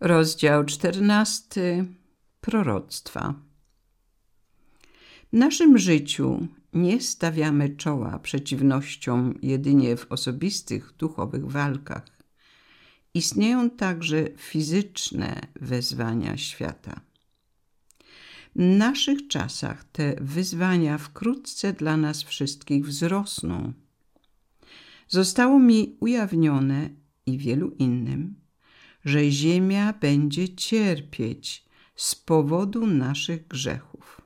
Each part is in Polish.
Rozdział czternasty. Proroctwa. W naszym życiu nie stawiamy czoła przeciwnościom jedynie w osobistych duchowych walkach. Istnieją także fizyczne wezwania świata. W naszych czasach te wyzwania wkrótce dla nas wszystkich wzrosną. Zostało mi ujawnione i wielu innym, że ziemia będzie cierpieć z powodu naszych grzechów.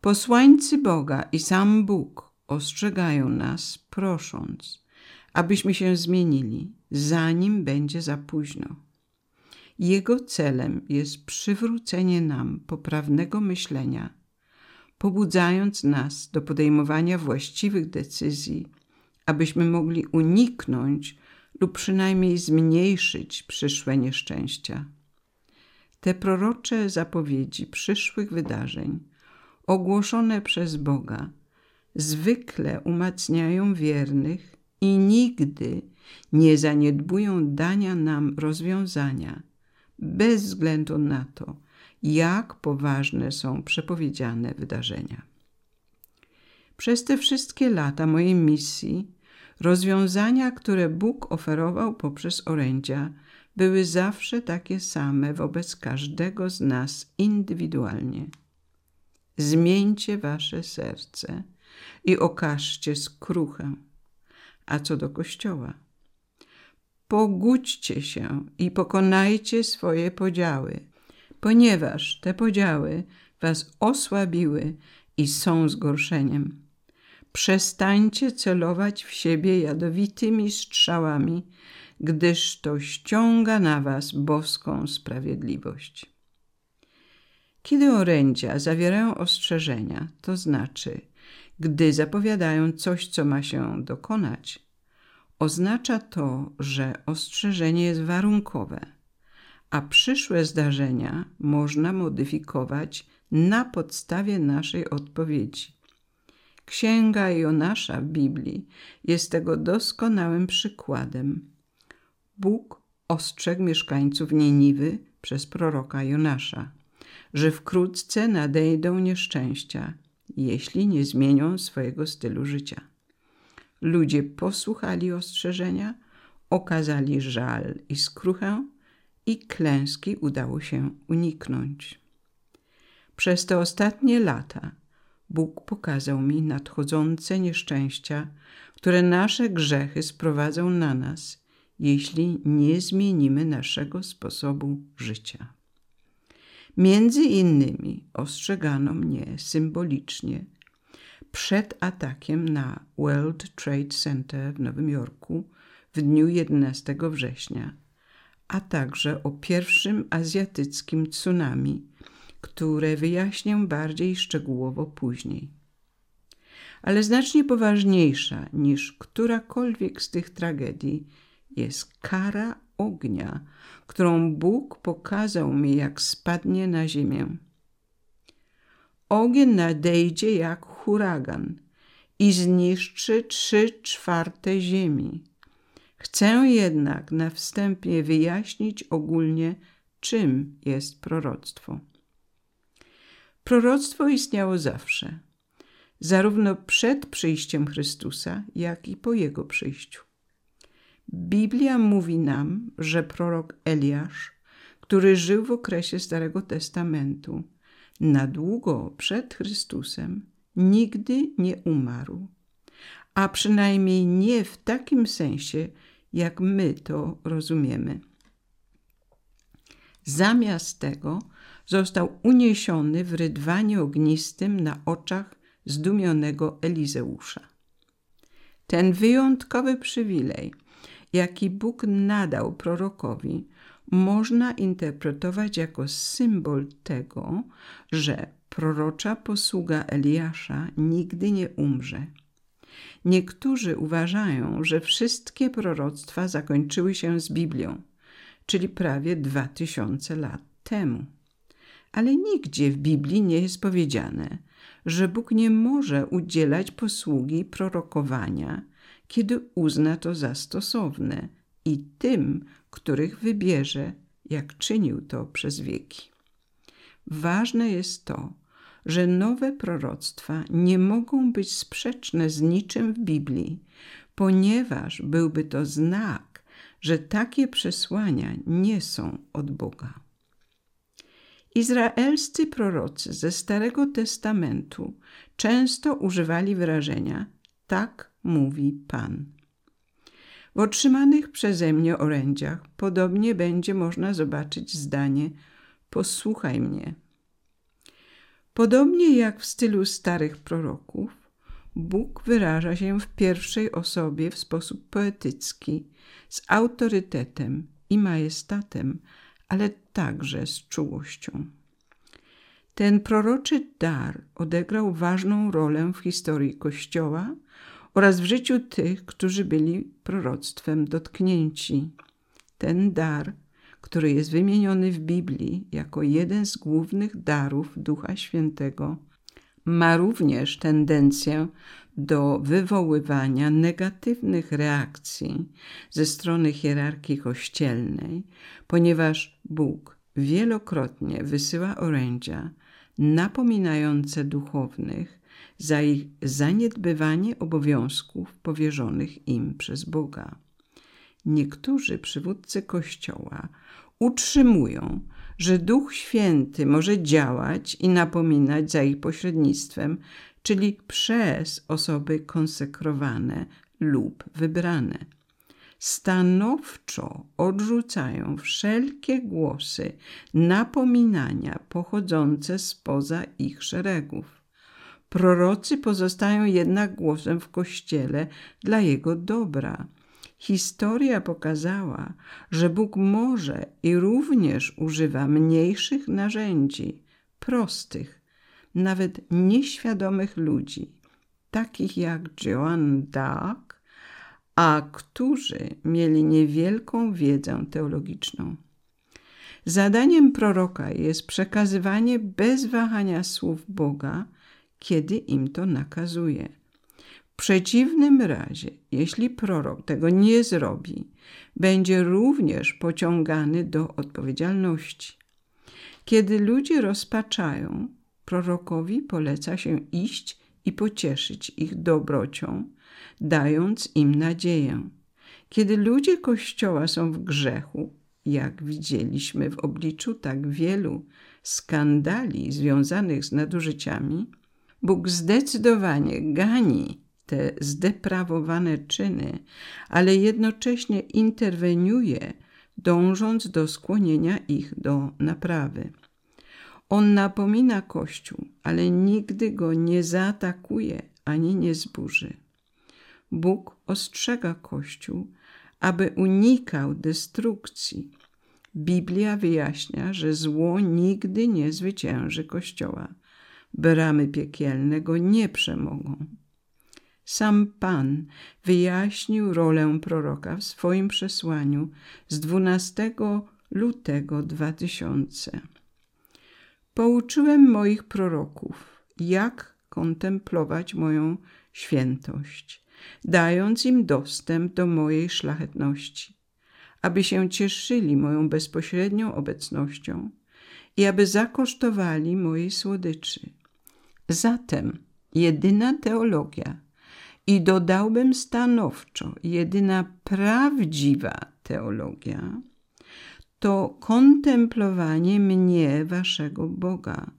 Posłańcy Boga i sam Bóg ostrzegają nas, prosząc, abyśmy się zmienili, zanim będzie za późno. Jego celem jest przywrócenie nam poprawnego myślenia, pobudzając nas do podejmowania właściwych decyzji, abyśmy mogli uniknąć lub przynajmniej zmniejszyć przyszłe nieszczęścia. Te prorocze zapowiedzi przyszłych wydarzeń, ogłoszone przez Boga, zwykle umacniają wiernych i nigdy nie zaniedbują dania nam rozwiązania, bez względu na to, jak poważne są przepowiedziane wydarzenia. Przez te wszystkie lata mojej misji rozwiązania, które Bóg oferował poprzez orędzia, były zawsze takie same wobec każdego z nas indywidualnie. Zmieńcie wasze serce i okażcie skruchę. A co do Kościoła? Pogódźcie się i pokonajcie swoje podziały, ponieważ te podziały was osłabiły i są zgorszeniem. Przestańcie celować w siebie jadowitymi strzałami, gdyż to ściąga na was boską sprawiedliwość. Kiedy orędzia zawierają ostrzeżenia, to znaczy, gdy zapowiadają coś, co ma się dokonać, oznacza to, że ostrzeżenie jest warunkowe, a przyszłe zdarzenia można modyfikować na podstawie naszej odpowiedzi. Księga Jonasza w Biblii jest tego doskonałym przykładem. Bóg ostrzegł mieszkańców Niniwy przez proroka Jonasza, że wkrótce nadejdą nieszczęścia, jeśli nie zmienią swojego stylu życia. Ludzie posłuchali ostrzeżenia, okazali żal i skruchę i klęski udało się uniknąć. Przez te ostatnie lata Bóg pokazał mi nadchodzące nieszczęścia, które nasze grzechy sprowadzą na nas, jeśli nie zmienimy naszego sposobu życia. Między innymi ostrzegano mnie symbolicznie przed atakiem na World Trade Center w Nowym Jorku w dniu 11 września, a także o pierwszym azjatyckim tsunami, które wyjaśnię bardziej szczegółowo później. Ale znacznie poważniejsza niż którakolwiek z tych tragedii jest kara ognia, którą Bóg pokazał mi, jak spadnie na ziemię. Ogień nadejdzie jak huragan i zniszczy trzy czwarte ziemi. Chcę jednak na wstępie wyjaśnić ogólnie, czym jest proroctwo. Proroctwo istniało zawsze, zarówno przed przyjściem Chrystusa, jak i po Jego przyjściu. Biblia mówi nam, że prorok Eliasz, który żył w okresie Starego Testamentu, na długo przed Chrystusem, nigdy nie umarł, a przynajmniej nie w takim sensie, jak my to rozumiemy. Zamiast tego został uniesiony w rydwanie ognistym na oczach zdumionego Elizeusza. Ten wyjątkowy przywilej, jaki Bóg nadał prorokowi, można interpretować jako symbol tego, że prorocza posługa Eliasza nigdy nie umrze. Niektórzy uważają, że wszystkie proroctwa zakończyły się z Biblią, czyli prawie dwa tysiące lat temu. Ale nigdzie w Biblii nie jest powiedziane, że Bóg nie może udzielać posługi prorokowania, kiedy uzna to za stosowne i tym, których wybierze jak czynił to przez wieki. Ważne jest to, że nowe proroctwa nie mogą być sprzeczne z niczym w Biblii, ponieważ byłby to znak, że takie przesłania nie są od Boga. Izraelscy prorocy ze Starego Testamentu często używali wyrażenia tak mówi Pan. W otrzymanych przeze mnie orędziach podobnie będzie można zobaczyć zdanie posłuchaj mnie. Podobnie jak w stylu starych proroków, Bóg wyraża się w pierwszej osobie w sposób poetycki, z autorytetem i majestatem, ale także z czułością. Ten proroczy dar odegrał ważną rolę w historii Kościoła oraz w życiu tych, którzy byli proroctwem dotknięci. Ten dar, który jest wymieniony w Biblii jako jeden z głównych darów Ducha Świętego, ma również tendencję do wywoływania negatywnych reakcji ze strony hierarchii kościelnej, ponieważ Bóg wielokrotnie wysyła orędzia napominające duchownych za ich zaniedbywanie obowiązków powierzonych im przez Boga. Niektórzy przywódcy Kościoła utrzymują, że Duch Święty może działać i napominać za ich pośrednictwem, czyli przez osoby konsekrowane lub wybrane. Stanowczo odrzucają wszelkie głosy napominania pochodzące spoza ich szeregów. Prorocy pozostają jednak głosem w Kościele dla jego dobra. Historia pokazała, że Bóg może i również używa mniejszych narzędzi, prostych, nawet nieświadomych ludzi, takich jak Joan d'Arc, a którzy mieli niewielką wiedzę teologiczną. Zadaniem proroka jest przekazywanie bez wahania słów Boga, kiedy im to nakazuje. W przeciwnym razie, jeśli prorok tego nie zrobi, będzie również pociągany do odpowiedzialności. Kiedy ludzie rozpaczają, prorokowi poleca się iść i pocieszyć ich dobrocią, dając im nadzieję. Kiedy ludzie Kościoła są w grzechu, jak widzieliśmy w obliczu tak wielu skandali związanych z nadużyciami, Bóg zdecydowanie gani te zdeprawowane czyny, ale jednocześnie interweniuje, dążąc do skłonienia ich do naprawy. On napomina Kościół, ale nigdy go nie zaatakuje ani nie zburzy. Bóg ostrzega Kościół, aby unikał destrukcji. Biblia wyjaśnia, że zło nigdy nie zwycięży Kościoła. Bramy piekielne go nie przemogą. Sam Pan wyjaśnił rolę proroka w swoim przesłaniu z 12 lutego 2000. Pouczyłem moich proroków, jak kontemplować moją świętość dając im dostęp do mojej szlachetności, aby się cieszyli moją bezpośrednią obecnością i aby zakosztowali mojej słodyczy. Zatem jedyna teologia i dodałbym stanowczo, jedyna prawdziwa teologia to kontemplowanie mnie, waszego Boga,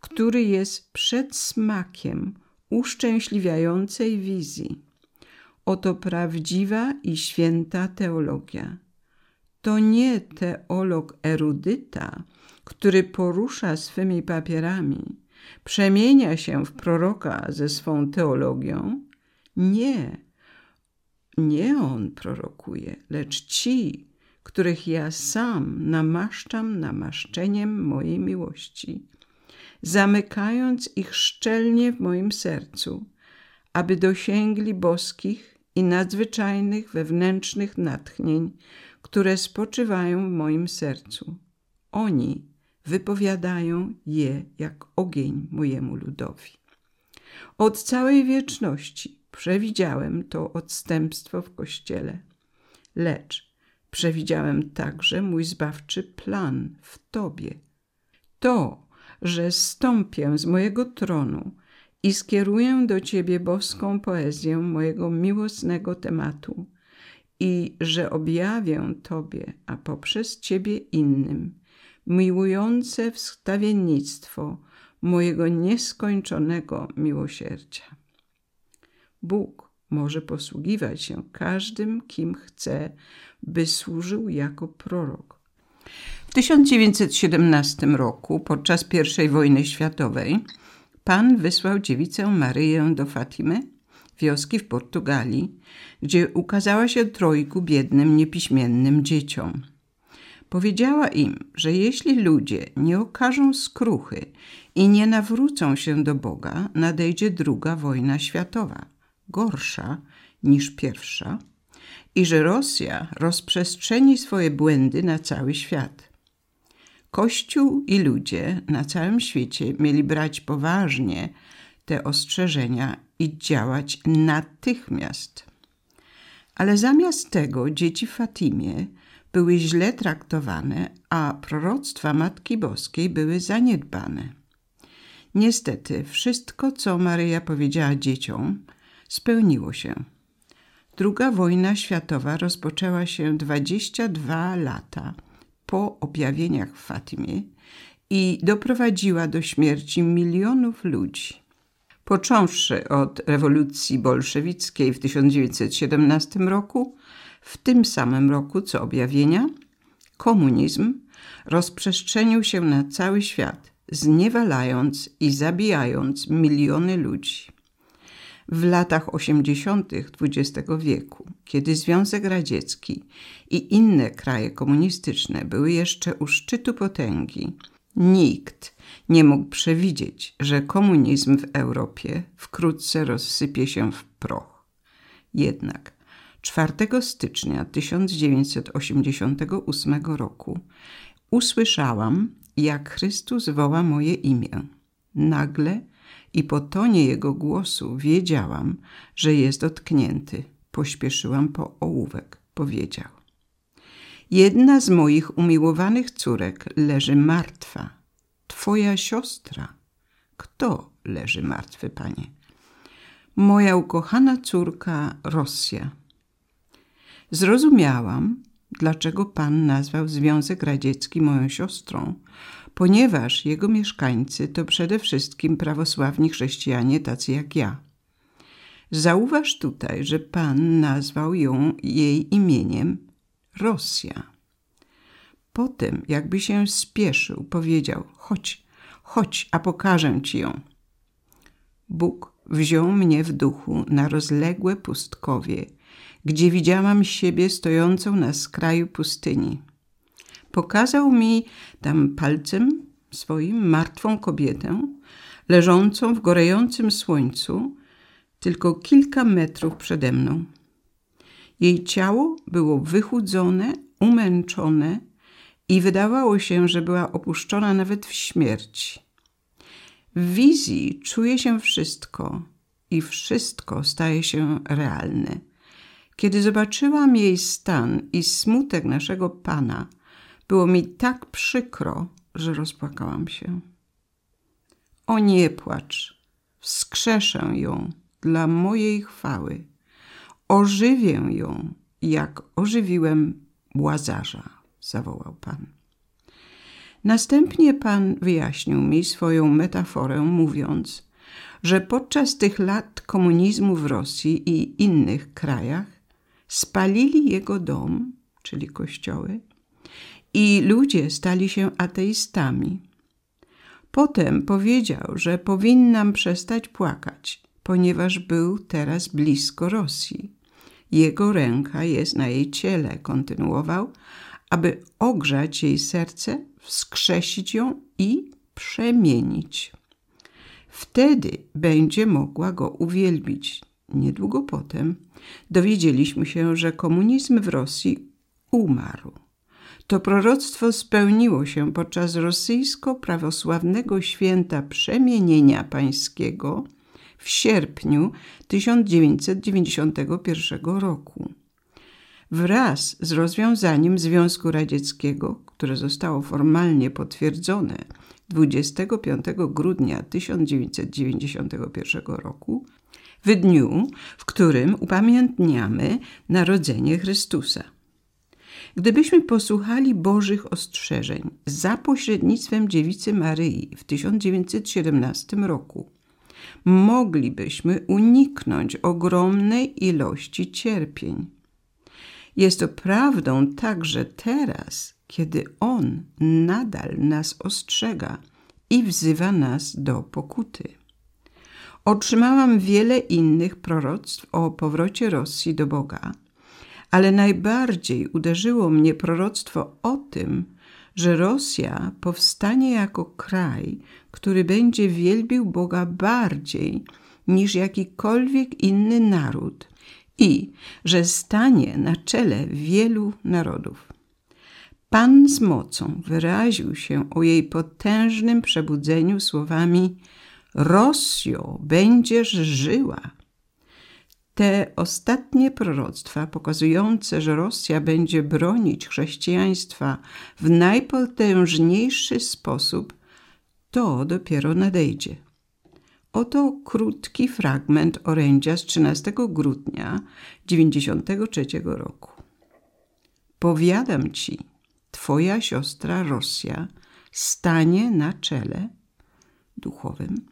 który jest przedsmakiem uszczęśliwiającej wizji Oto prawdziwa i święta teologia. To nie teolog erudyta, który porusza swymi papierami, przemienia się w proroka ze swą teologią. Nie, nie on prorokuje, lecz ci, których ja sam namaszczam namaszczeniem mojej miłości, zamykając ich szczelnie w moim sercu, aby dosięgli boskich i nadzwyczajnych wewnętrznych natchnień, które spoczywają w moim sercu. Oni wypowiadają je jak ogień mojemu ludowi. Od całej wieczności przewidziałem to odstępstwo w Kościele, lecz Przewidziałem także mój zbawczy plan w Tobie. To, że stąpię z mojego tronu i skieruję do Ciebie boską poezję mojego miłosnego tematu i że objawię Tobie, a poprzez Ciebie innym, miłujące wstawiennictwo mojego nieskończonego miłosierdzia. Bóg może posługiwać się każdym, kim chce, by służył jako prorok. W 1917 roku, podczas I wojny światowej, Pan wysłał dziewicę Maryję do Fatimy, wioski w Portugalii, gdzie ukazała się trojku biednym, niepiśmiennym dzieciom. Powiedziała im, że jeśli ludzie nie okażą skruchy i nie nawrócą się do Boga, nadejdzie druga wojna światowa, gorsza niż pierwsza, i że Rosja rozprzestrzeni swoje błędy na cały świat. Kościół i ludzie na całym świecie mieli brać poważnie te ostrzeżenia i działać natychmiast. Ale zamiast tego dzieci Fatimie były źle traktowane, a proroctwa Matki Boskiej były zaniedbane. Niestety, wszystko, co Maryja powiedziała dzieciom, spełniło się. Druga wojna światowa rozpoczęła się 22 lata po objawieniach w Fatimie i doprowadziła do śmierci milionów ludzi. Począwszy od rewolucji bolszewickiej w 1917 roku, w tym samym roku co objawienia, komunizm rozprzestrzenił się na cały świat, zniewalając i zabijając miliony ludzi. W latach 80. XX wieku, kiedy Związek Radziecki i inne kraje komunistyczne były jeszcze u szczytu potęgi, nikt nie mógł przewidzieć, że komunizm w Europie wkrótce rozsypie się w proch. Jednak 4 stycznia 1988 roku usłyszałam, jak Chrystus woła moje imię. Nagle i po tonie jego głosu wiedziałam, że jest dotknięty. Pośpieszyłam po ołówek. Powiedział. Jedna z moich umiłowanych córek leży martwa. Twoja siostra. Kto leży martwy, panie? Moja ukochana córka Rosja. Zrozumiałam, dlaczego pan nazwał Związek Radziecki moją siostrą, ponieważ jego mieszkańcy to przede wszystkim prawosławni chrześcijanie tacy jak ja. Zauważ tutaj, że pan nazwał ją jej imieniem Rosja. Potem, jakby się spieszył, powiedział: Chodź, chodź, a pokażę ci ją. Bóg wziął mnie w duchu na rozległe pustkowie, gdzie widziałam siebie stojącą na skraju pustyni. Pokazał mi tam palcem swoim martwą kobietę, leżącą w gorejącym słońcu, tylko kilka metrów przede mną. Jej ciało było wychudzone, umęczone i wydawało się, że była opuszczona nawet w śmierci. W wizji czuje się wszystko i wszystko staje się realne. Kiedy zobaczyłam jej stan i smutek naszego Pana, było mi tak przykro, że rozpłakałam się. O nie płacz, wskrzeszę ją dla mojej chwały. Ożywię ją, jak ożywiłem Łazarza, zawołał Pan. Następnie Pan wyjaśnił mi swoją metaforę, mówiąc, że podczas tych lat komunizmu w Rosji i innych krajach spalili jego dom, czyli kościoły, i ludzie stali się ateistami. Potem powiedział, że powinnam przestać płakać, ponieważ był teraz blisko Rosji. Jego ręka jest na jej ciele, kontynuował, aby ogrzać jej serce, wskrzesić ją i przemienić. Wtedy będzie mogła go uwielbić. Niedługo potem dowiedzieliśmy się, że komunizm w Rosji umarł. To proroctwo spełniło się podczas rosyjsko-prawosławnego święta przemienienia pańskiego w sierpniu 1991 roku. wraz z rozwiązaniem Związku Radzieckiego, które zostało formalnie potwierdzone 25 grudnia 1991 roku, w dniu, w którym upamiętniamy narodzenie Chrystusa. Gdybyśmy posłuchali Bożych ostrzeżeń za pośrednictwem dziewicy Maryi w 1917 roku, moglibyśmy uniknąć ogromnej ilości cierpień. Jest to prawdą także teraz, kiedy On nadal nas ostrzega i wzywa nas do pokuty. Otrzymałam wiele innych proroctw o powrocie Rosji do Boga, ale najbardziej uderzyło mnie proroctwo o tym, że Rosja powstanie jako kraj, który będzie wielbił Boga bardziej niż jakikolwiek inny naród i że stanie na czele wielu narodów. Pan z mocą wyraził się o jej potężnym przebudzeniu słowami: Rosjo, będziesz żyła. Te ostatnie proroctwa pokazujące, że Rosja będzie bronić chrześcijaństwa w najpotężniejszy sposób, to dopiero nadejdzie. Oto krótki fragment orędzia z 13 grudnia 93 roku. Powiadam ci, twoja siostra Rosja stanie na czele duchowym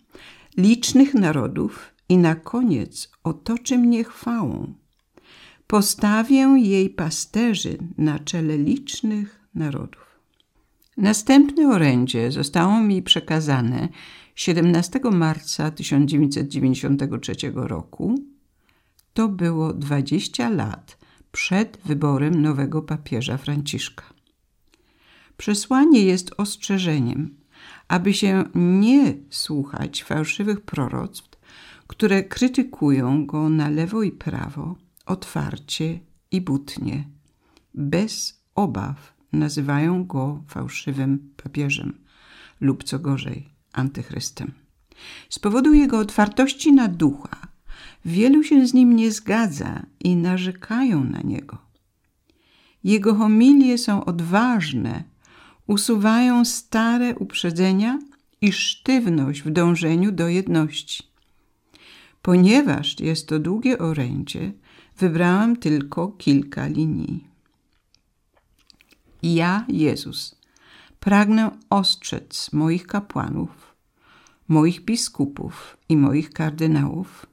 licznych narodów i na koniec otoczy mnie chwałą. Postawię jej pasterzy na czele licznych narodów. Następne orędzie zostało mi przekazane 17 marca 1993 roku. To było 20 lat przed wyborem nowego papieża Franciszka. Przesłanie jest ostrzeżeniem, aby się nie słuchać fałszywych proroctw, które krytykują go na lewo i prawo, otwarcie i butnie, bez obaw nazywają go fałszywym papieżem lub co gorzej, antychrystem. Z powodu jego otwartości na ducha, wielu się z nim nie zgadza i narzekają na niego. Jego homilie są odważne, usuwają stare uprzedzenia i sztywność w dążeniu do jedności. Ponieważ jest to długie orędzie, wybrałam tylko kilka linii. Ja, Jezus, pragnę ostrzec moich kapłanów, moich biskupów i moich kardynałów.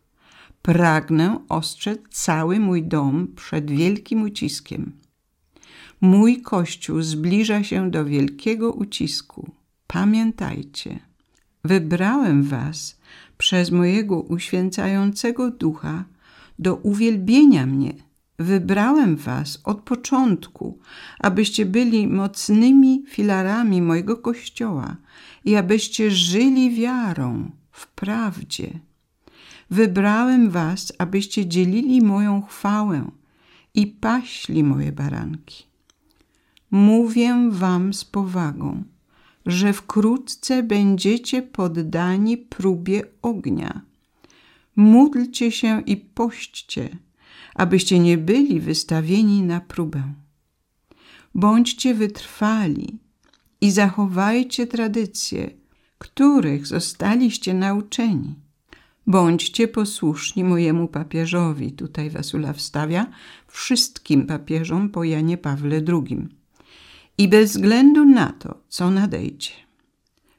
Pragnę ostrzec cały mój dom przed wielkim uciskiem. Mój Kościół zbliża się do wielkiego ucisku. Pamiętajcie, wybrałem was, przez mojego uświęcającego ducha do uwielbienia mnie. Wybrałem was od początku, abyście byli mocnymi filarami mojego kościoła i abyście żyli wiarą w prawdzie. Wybrałem was, abyście dzielili moją chwałę i paśli moje baranki. Mówię wam z powagą że wkrótce będziecie poddani próbie ognia. Módlcie się i pośćcie, abyście nie byli wystawieni na próbę. Bądźcie wytrwali i zachowajcie tradycje, których zostaliście nauczeni. Bądźcie posłuszni mojemu papieżowi, tutaj Wasula wstawia, wszystkim papieżom po Janie Pawle II i bez względu na to, co nadejdzie.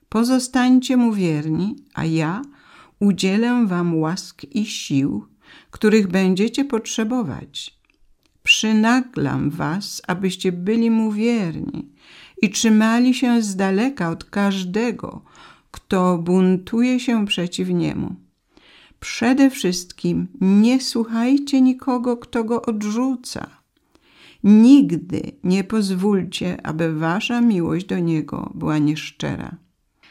Pozostańcie mu wierni, a ja udzielę wam łask i sił, których będziecie potrzebować. Przynaglam was, abyście byli mu wierni i trzymali się z daleka od każdego, kto buntuje się przeciw niemu. Przede wszystkim nie słuchajcie nikogo, kto go odrzuca Nigdy nie pozwólcie, aby wasza miłość do Niego była nieszczera.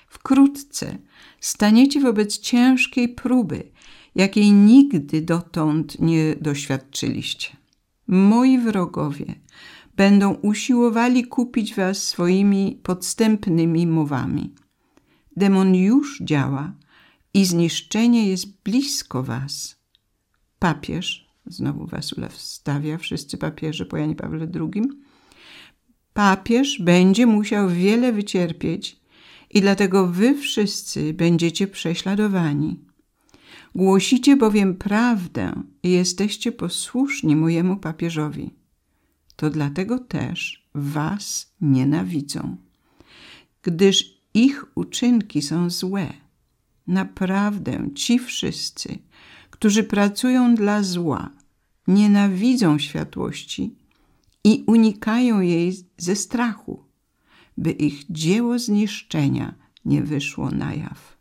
Wkrótce staniecie wobec ciężkiej próby, jakiej nigdy dotąd nie doświadczyliście. Moi wrogowie będą usiłowali kupić was swoimi podstępnymi mowami. Demon już działa i zniszczenie jest blisko was. Papież znowu Wasula wstawia wszyscy papieże po Janie Pawle II, papież będzie musiał wiele wycierpieć i dlatego wy wszyscy będziecie prześladowani. Głosicie bowiem prawdę i jesteście posłuszni mojemu papieżowi. To dlatego też was nienawidzą, gdyż ich uczynki są złe. Naprawdę ci wszyscy, którzy pracują dla zła, nienawidzą światłości i unikają jej ze strachu, by ich dzieło zniszczenia nie wyszło na jaw.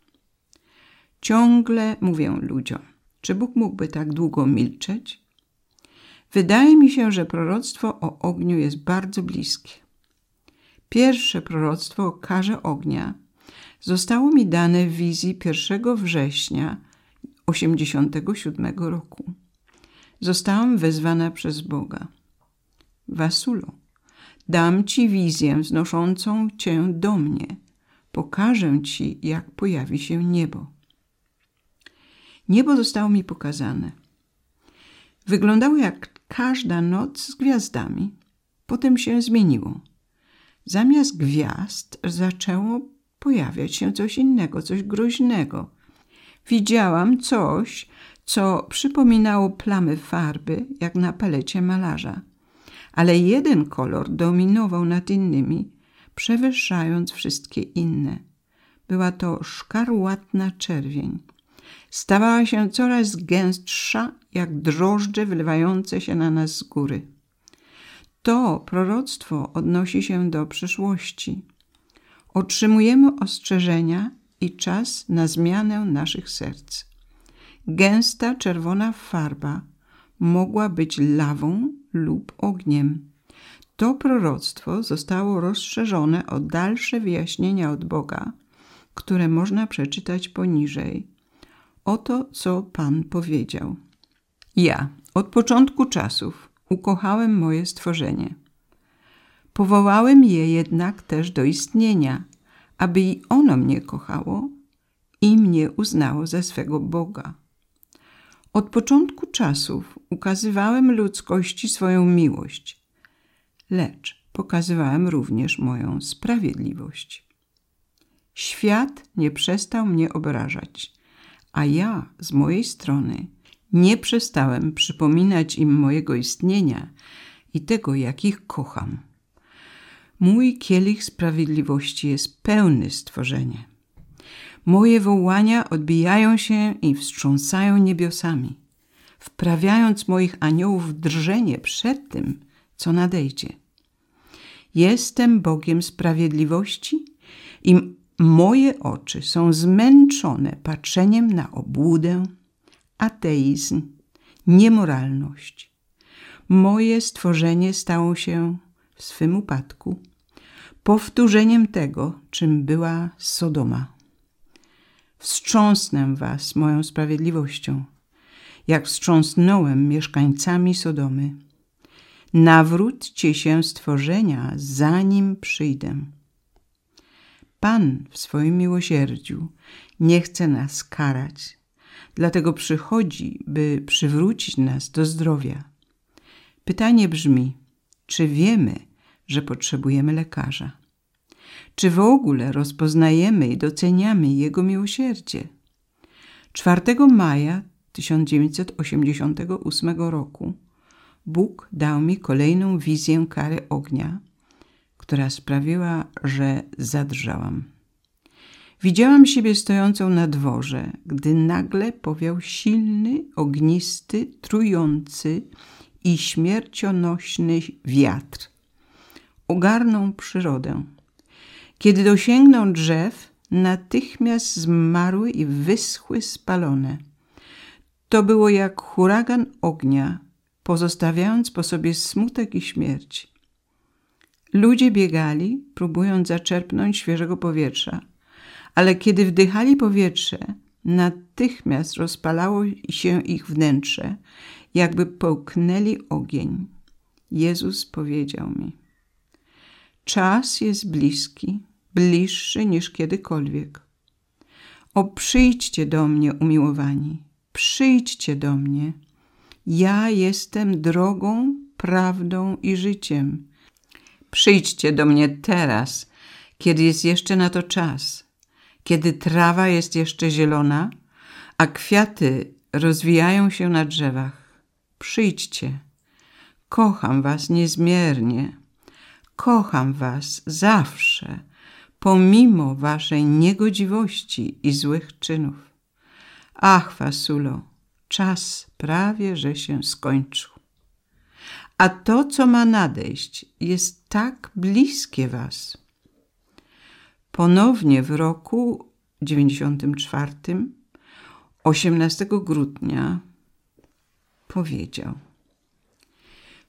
Ciągle mówię ludziom, czy Bóg mógłby tak długo milczeć? Wydaje mi się, że proroctwo o ogniu jest bardzo bliskie. Pierwsze proroctwo o karze ognia zostało mi dane w wizji 1 września 87 roku. Zostałam wezwana przez Boga. Wasulo, dam ci wizję wznoszącą cię do mnie. Pokażę ci, jak pojawi się niebo. Niebo zostało mi pokazane. Wyglądało jak każda noc z gwiazdami. Potem się zmieniło. Zamiast gwiazd zaczęło pojawiać się coś innego, coś groźnego. Widziałam coś, co przypominało plamy farby, jak na palecie malarza. Ale jeden kolor dominował nad innymi, przewyższając wszystkie inne. Była to szkarłatna czerwień. Stawała się coraz gęstsza, jak drożdże wylewające się na nas z góry. To proroctwo odnosi się do przyszłości. Otrzymujemy ostrzeżenia i czas na zmianę naszych serc. Gęsta czerwona farba mogła być lawą lub ogniem. To proroctwo zostało rozszerzone o dalsze wyjaśnienia od Boga, które można przeczytać poniżej. Oto, co Pan powiedział. Ja od początku czasów ukochałem moje stworzenie. Powołałem je jednak też do istnienia, aby i ono mnie kochało i mnie uznało za swego Boga. Od początku czasów ukazywałem ludzkości swoją miłość, lecz pokazywałem również moją sprawiedliwość. Świat nie przestał mnie obrażać, a ja z mojej strony nie przestałem przypominać im mojego istnienia i tego, jak ich kocham. Mój kielich sprawiedliwości jest pełny stworzenie. Moje wołania odbijają się i wstrząsają niebiosami, wprawiając moich aniołów w drżenie przed tym, co nadejdzie. Jestem Bogiem sprawiedliwości i moje oczy są zmęczone patrzeniem na obłudę, ateizm, niemoralność. Moje stworzenie stało się w swym upadku powtórzeniem tego, czym była Sodoma. Wstrząsnę was moją sprawiedliwością, jak wstrząsnąłem mieszkańcami Sodomy. Nawróćcie się stworzenia, zanim przyjdę. Pan w swoim miłosierdziu nie chce nas karać, dlatego przychodzi, by przywrócić nas do zdrowia. Pytanie brzmi, czy wiemy, że potrzebujemy lekarza? Czy w ogóle rozpoznajemy i doceniamy Jego miłosierdzie? 4 maja 1988 roku Bóg dał mi kolejną wizję kary ognia, która sprawiła, że zadrżałam. Widziałam siebie stojącą na dworze, gdy nagle powiał silny, ognisty, trujący i śmiercionośny wiatr. Ogarnął przyrodę. Kiedy dosięgnął drzew, natychmiast zmarły i wyschły spalone. To było jak huragan ognia, pozostawiając po sobie smutek i śmierć. Ludzie biegali, próbując zaczerpnąć świeżego powietrza, ale kiedy wdychali powietrze, natychmiast rozpalało się ich wnętrze, jakby połknęli ogień. Jezus powiedział mi: Czas jest bliski, bliższy niż kiedykolwiek. O, przyjdźcie do mnie, umiłowani, przyjdźcie do mnie. Ja jestem drogą, prawdą i życiem. Przyjdźcie do mnie teraz, kiedy jest jeszcze na to czas, kiedy trawa jest jeszcze zielona, a kwiaty rozwijają się na drzewach. Przyjdźcie. Kocham was niezmiernie. Kocham was zawsze, pomimo waszej niegodziwości i złych czynów. Ach, Fasulo, czas prawie, że się skończył. A to, co ma nadejść, jest tak bliskie was. Ponownie w roku 94, 18 grudnia, powiedział: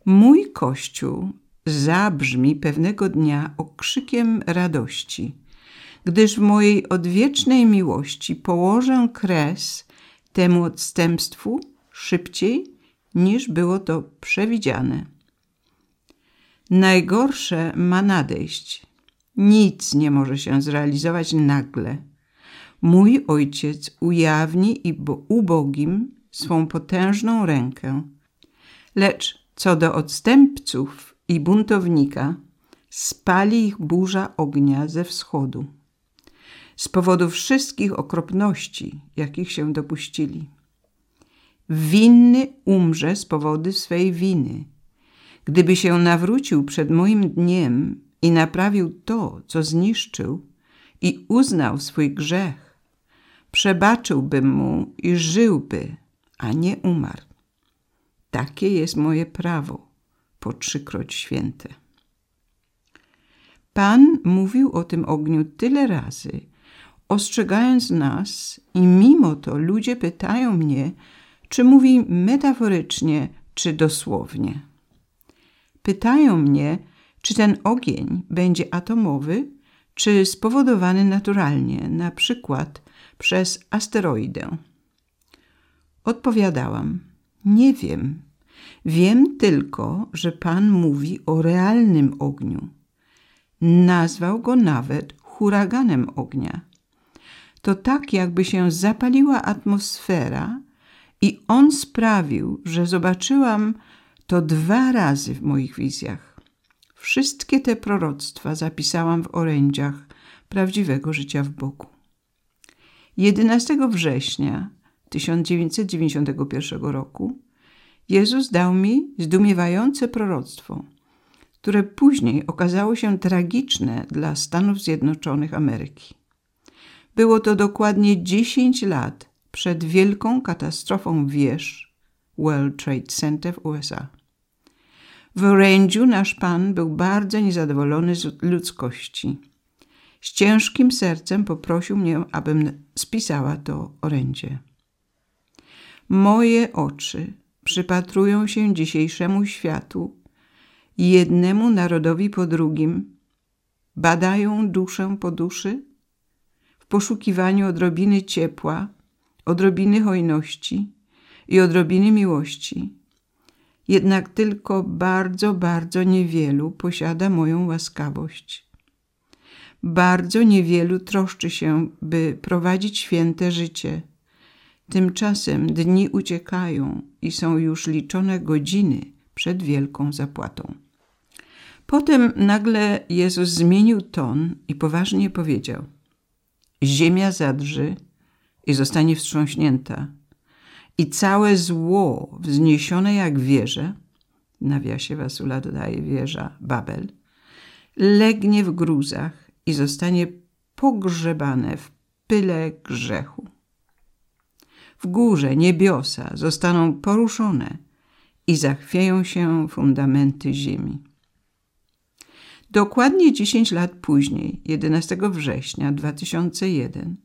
Mój kościół zabrzmi pewnego dnia okrzykiem radości, gdyż w mojej odwiecznej miłości położę kres temu odstępstwu szybciej niż było to przewidziane. Najgorsze ma nadejść. Nic nie może się zrealizować nagle. Mój ojciec ujawni i ubogim swą potężną rękę. Lecz co do odstępców i buntownika, spali ich burza ognia ze wschodu. Z powodu wszystkich okropności, jakich się dopuścili. Winny umrze z powodu swej winy. Gdyby się nawrócił przed moim dniem i naprawił to, co zniszczył, i uznał swój grzech, przebaczyłbym mu i żyłby, a nie umarł. Takie jest moje prawo, po trzykroć święte. Pan mówił o tym ogniu tyle razy, ostrzegając nas, i mimo to ludzie pytają mnie, czy mówi metaforycznie, czy dosłownie. Pytają mnie, czy ten ogień będzie atomowy, czy spowodowany naturalnie, na przykład przez asteroidę. Odpowiadałam: Nie wiem. Wiem tylko, że Pan mówi o realnym ogniu. Nazwał go nawet huraganem ognia. To tak, jakby się zapaliła atmosfera i on sprawił, że zobaczyłam to dwa razy w moich wizjach. Wszystkie te proroctwa zapisałam w orędziach prawdziwego życia w Bogu. 11 września 1991 roku Jezus dał mi zdumiewające proroctwo, które później okazało się tragiczne dla Stanów Zjednoczonych Ameryki. Było to dokładnie 10 lat przed wielką katastrofą wież World Trade Center w USA. W orędziu nasz Pan był bardzo niezadowolony z ludzkości. Z ciężkim sercem poprosił mnie, abym spisała to orędzie. Moje oczy przypatrują się dzisiejszemu światu, jednemu narodowi po drugim, badają duszę po duszy w poszukiwaniu odrobiny ciepła, odrobiny hojności i odrobiny miłości. Jednak tylko bardzo, bardzo niewielu posiada moją łaskawość. Bardzo niewielu troszczy się, by prowadzić święte życie. Tymczasem dni uciekają i są już liczone godziny przed wielką zapłatą. Potem nagle Jezus zmienił ton i poważnie powiedział: Ziemia zadrży i zostanie wstrząśnięta, i całe zło wzniesione jak wieże, nawiasie Wasula dodaje wieża Babel, legnie w gruzach i zostanie pogrzebane w pyle grzechu. W górze niebiosa zostaną poruszone i zachwieją się fundamenty ziemi. Dokładnie 10 lat później, 11 września 2001,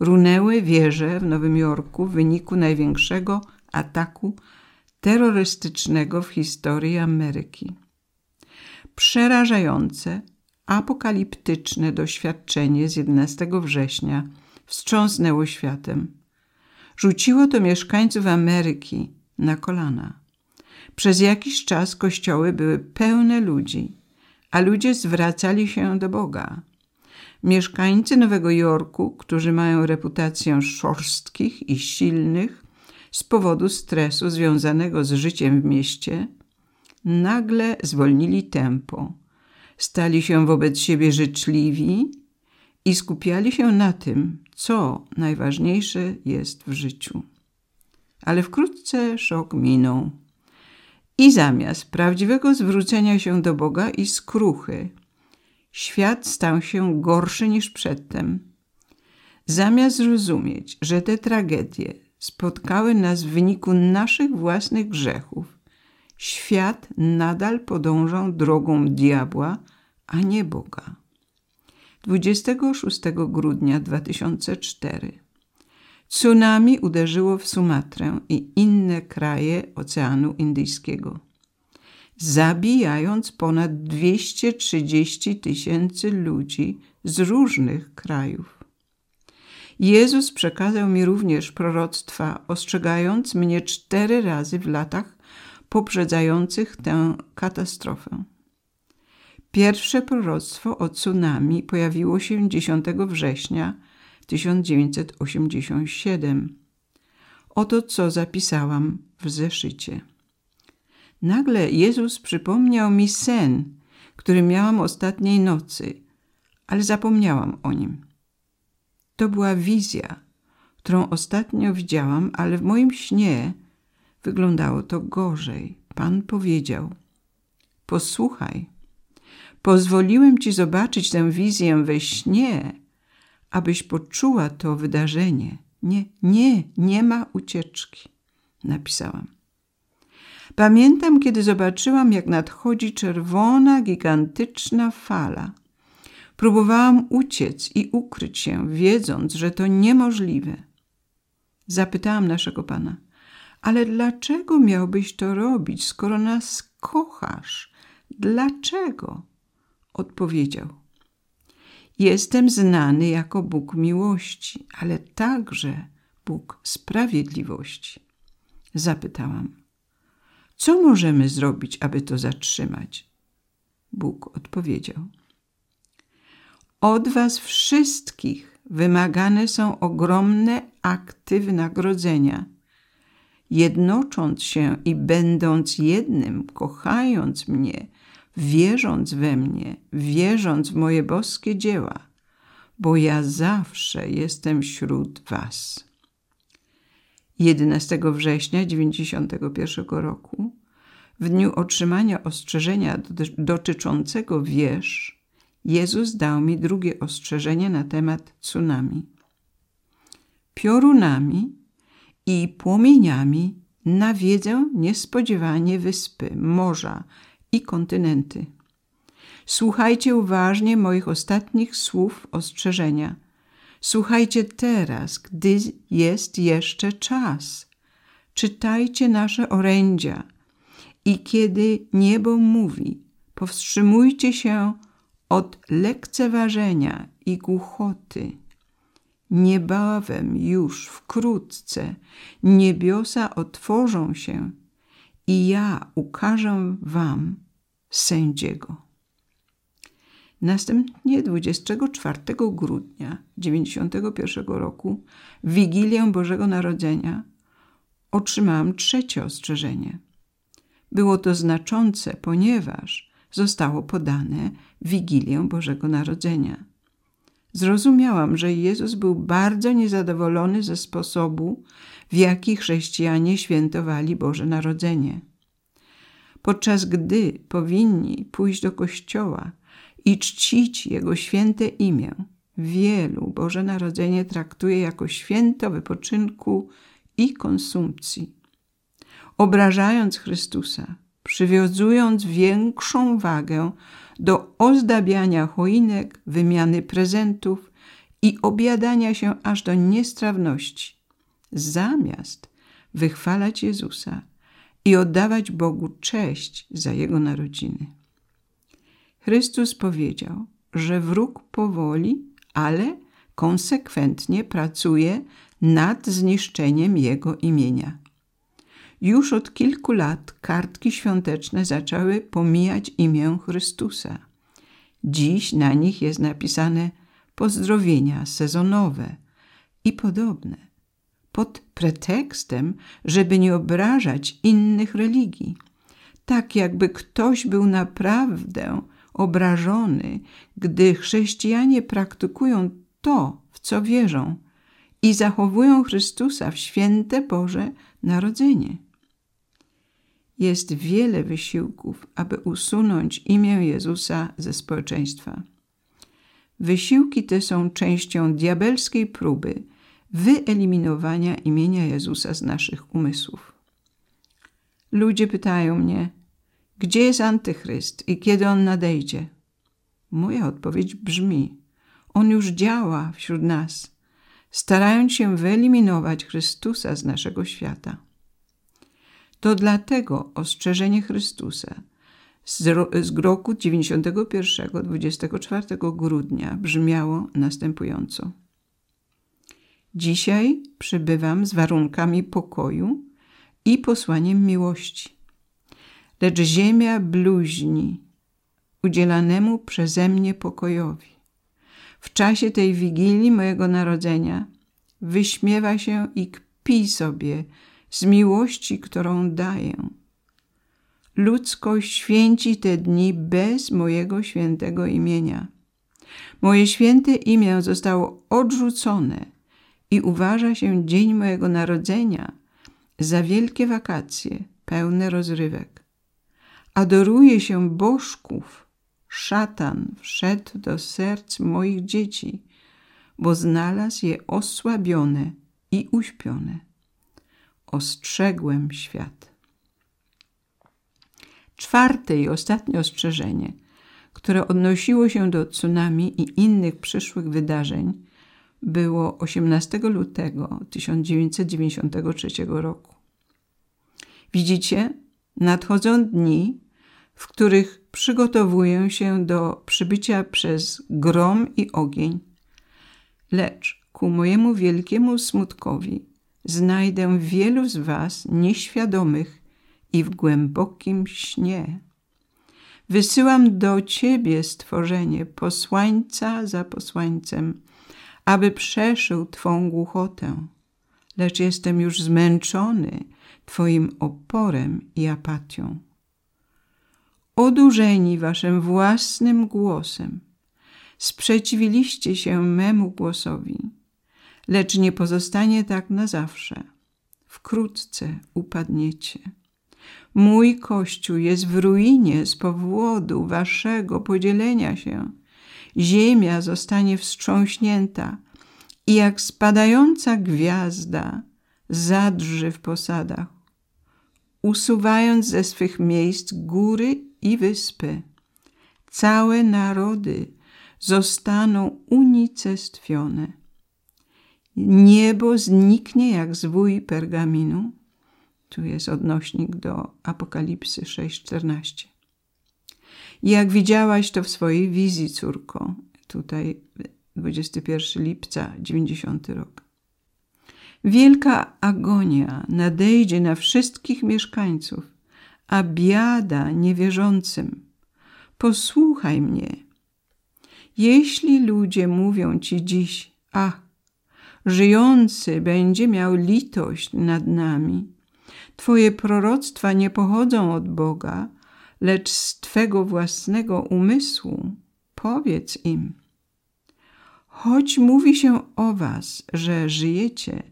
runęły wieże w Nowym Jorku w wyniku największego ataku terrorystycznego w historii Ameryki. Przerażające, apokaliptyczne doświadczenie z 11 września wstrząsnęło światem. Rzuciło to mieszkańców Ameryki na kolana. Przez jakiś czas kościoły były pełne ludzi, a ludzie zwracali się do Boga. Mieszkańcy Nowego Jorku, którzy mają reputację szorstkich i silnych, z powodu stresu związanego z życiem w mieście, nagle zwolnili tempo, stali się wobec siebie życzliwi i skupiali się na tym, co najważniejsze jest w życiu. Ale wkrótce szok minął. I zamiast prawdziwego zwrócenia się do Boga i skruchy, świat stał się gorszy niż przedtem. Zamiast zrozumieć, że te tragedie spotkały nas w wyniku naszych własnych grzechów, świat nadal podążał drogą diabła, a nie Boga. 26 grudnia 2004 Tsunami uderzyło w Sumatrę i inne kraje Oceanu Indyjskiego, zabijając ponad 230 tysięcy ludzi z różnych krajów. Jezus przekazał mi również proroctwa, ostrzegając mnie cztery razy w latach poprzedzających tę katastrofę. Pierwsze proroctwo o tsunami pojawiło się 10 września 1987. Oto co zapisałam w zeszycie. Nagle Jezus przypomniał mi sen, który miałam ostatniej nocy, ale zapomniałam o nim. To była wizja, którą ostatnio widziałam, ale w moim śnie wyglądało to gorzej. Pan powiedział: Posłuchaj, pozwoliłem ci zobaczyć tę wizję we śnie, abyś poczuła to wydarzenie. Nie, nie, nie ma ucieczki, napisałam. Pamiętam, kiedy zobaczyłam, jak nadchodzi czerwona, gigantyczna fala. Próbowałam uciec i ukryć się, wiedząc, że to niemożliwe. Zapytałam naszego pana, ale dlaczego miałbyś to robić, skoro nas kochasz? Dlaczego? Odpowiedział. Jestem znany jako Bóg miłości, ale także Bóg sprawiedliwości. Zapytałam, co możemy zrobić, aby to zatrzymać? Bóg odpowiedział: Od Was wszystkich wymagane są ogromne akty wynagrodzenia. Jednocząc się i będąc jednym, kochając mnie, wierząc we mnie, wierząc w moje boskie dzieła, bo ja zawsze jestem wśród Was. 11 września 1991 roku, w dniu otrzymania ostrzeżenia dotyczącego wież, Jezus dał mi drugie ostrzeżenie na temat tsunami. Piorunami i płomieniami nawiedzę niespodziewanie wyspy, morza i kontynenty. Słuchajcie uważnie moich ostatnich słów ostrzeżenia. Słuchajcie teraz, gdy jest jeszcze czas. Czytajcie nasze orędzia i kiedy niebo mówi, powstrzymujcie się od lekceważenia i głuchoty. Niebawem już wkrótce niebiosa otworzą się i ja ukażę wam sędziego. Następnie 24 grudnia 1991 roku, w Wigilię Bożego Narodzenia, otrzymałam trzecie ostrzeżenie. Było to znaczące, ponieważ zostało podane w Wigilię Bożego Narodzenia. Zrozumiałam, że Jezus był bardzo niezadowolony ze sposobu, w jaki chrześcijanie świętowali Boże Narodzenie. Podczas gdy powinni pójść do kościoła i czcić Jego święte imię, wielu Boże Narodzenie traktuje jako święto wypoczynku i konsumpcji. Obrażając Chrystusa, przywiązując większą wagę do ozdabiania choinek, wymiany prezentów i obiadania się aż do niestrawności, zamiast wychwalać Jezusa i oddawać Bogu cześć za Jego narodziny. Chrystus powiedział, że wróg powoli, ale konsekwentnie pracuje nad zniszczeniem Jego imienia. Już od kilku lat kartki świąteczne zaczęły pomijać imię Chrystusa. Dziś na nich jest napisane pozdrowienia sezonowe i podobne pod pretekstem, żeby nie obrażać innych religii. Tak jakby ktoś był naprawdę obrażony, gdy chrześcijanie praktykują to, w co wierzą i zachowują Chrystusa w święte Boże Narodzenie. Jest wiele wysiłków, aby usunąć imię Jezusa ze społeczeństwa. Wysiłki te są częścią diabelskiej próby wyeliminowania imienia Jezusa z naszych umysłów. Ludzie pytają mnie, gdzie jest Antychryst i kiedy on nadejdzie? Moja odpowiedź brzmi: On już działa wśród nas, starając się wyeliminować Chrystusa z naszego świata. To dlatego ostrzeżenie Chrystusa z, roku 91, 24 grudnia brzmiało następująco. Dzisiaj przybywam z warunkami pokoju i posłaniem miłości. Lecz ziemia bluźni udzielanemu przeze mnie pokojowi. W czasie tej wigilii mojego narodzenia wyśmiewa się i kpi sobie z miłości, którą daję. Ludzkość święci te dni bez mojego świętego imienia. Moje święte imię zostało odrzucone i uważa się dzień mojego narodzenia za wielkie wakacje pełne rozrywek. Adoruje się bożków. Szatan wszedł do serc moich dzieci, bo znalazł je osłabione i uśpione. Ostrzegłem świat. Czwarte i ostatnie ostrzeżenie, które odnosiło się do tsunami i innych przyszłych wydarzeń, było 18 lutego 1993 roku. Widzicie, nadchodzą dni, w których przygotowuję się do przybycia przez grom i ogień. Lecz ku mojemu wielkiemu smutkowi znajdę wielu z Was nieświadomych i w głębokim śnie. Wysyłam do Ciebie stworzenie, posłańca za posłańcem, aby przeszył Twą głuchotę. Lecz jestem już zmęczony Twoim oporem i apatią. Odurzeni Waszym własnym głosem, sprzeciwiliście się memu głosowi, lecz nie pozostanie tak na zawsze. Wkrótce upadniecie. Mój Kościół jest w ruinie z powodu Waszego podzielenia się. Ziemia zostanie wstrząśnięta i jak spadająca gwiazda zadrży w posadach, usuwając ze swych miejsc góry i wyspy. Całe narody zostaną unicestwione. Niebo zniknie jak zwój pergaminu. Tu jest odnośnik do Apokalipsy 6:14. Jak widziałaś to w swojej wizji, córko, tutaj 21 lipca 90 rok. Wielka agonia nadejdzie na wszystkich mieszkańców, a biada niewierzącym. Posłuchaj mnie. Jeśli ludzie mówią ci dziś, ach, żyjący będzie miał litość nad nami, Twoje proroctwa nie pochodzą od Boga, lecz z Twego własnego umysłu. Powiedz im. Choć mówi się o Was, że żyjecie,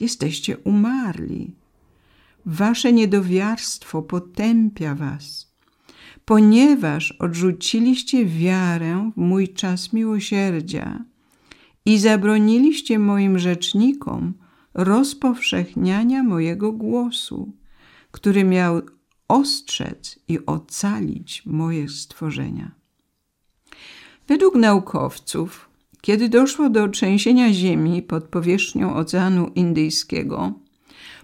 jesteście umarli. Wasze niedowiarstwo potępia Was, ponieważ odrzuciliście wiarę w mój czas miłosierdzia i zabroniliście moim rzecznikom rozpowszechniania mojego głosu, który miał ostrzec i ocalić moje stworzenia. Według naukowców, kiedy doszło do trzęsienia ziemi pod powierzchnią Oceanu Indyjskiego,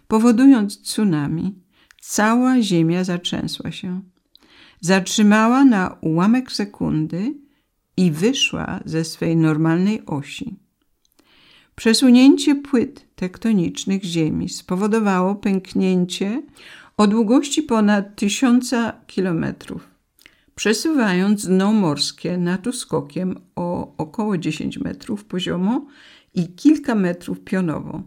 powodując tsunami, cała ziemia zatrzęsła się. Zatrzymała na ułamek sekundy i wyszła ze swej normalnej osi. Przesunięcie płyt tektonicznych Ziemi spowodowało pęknięcie o długości ponad tysiąca kilometrów, przesuwając dno morskie nad uskokiem o około 10 metrów poziomo i kilka metrów pionowo.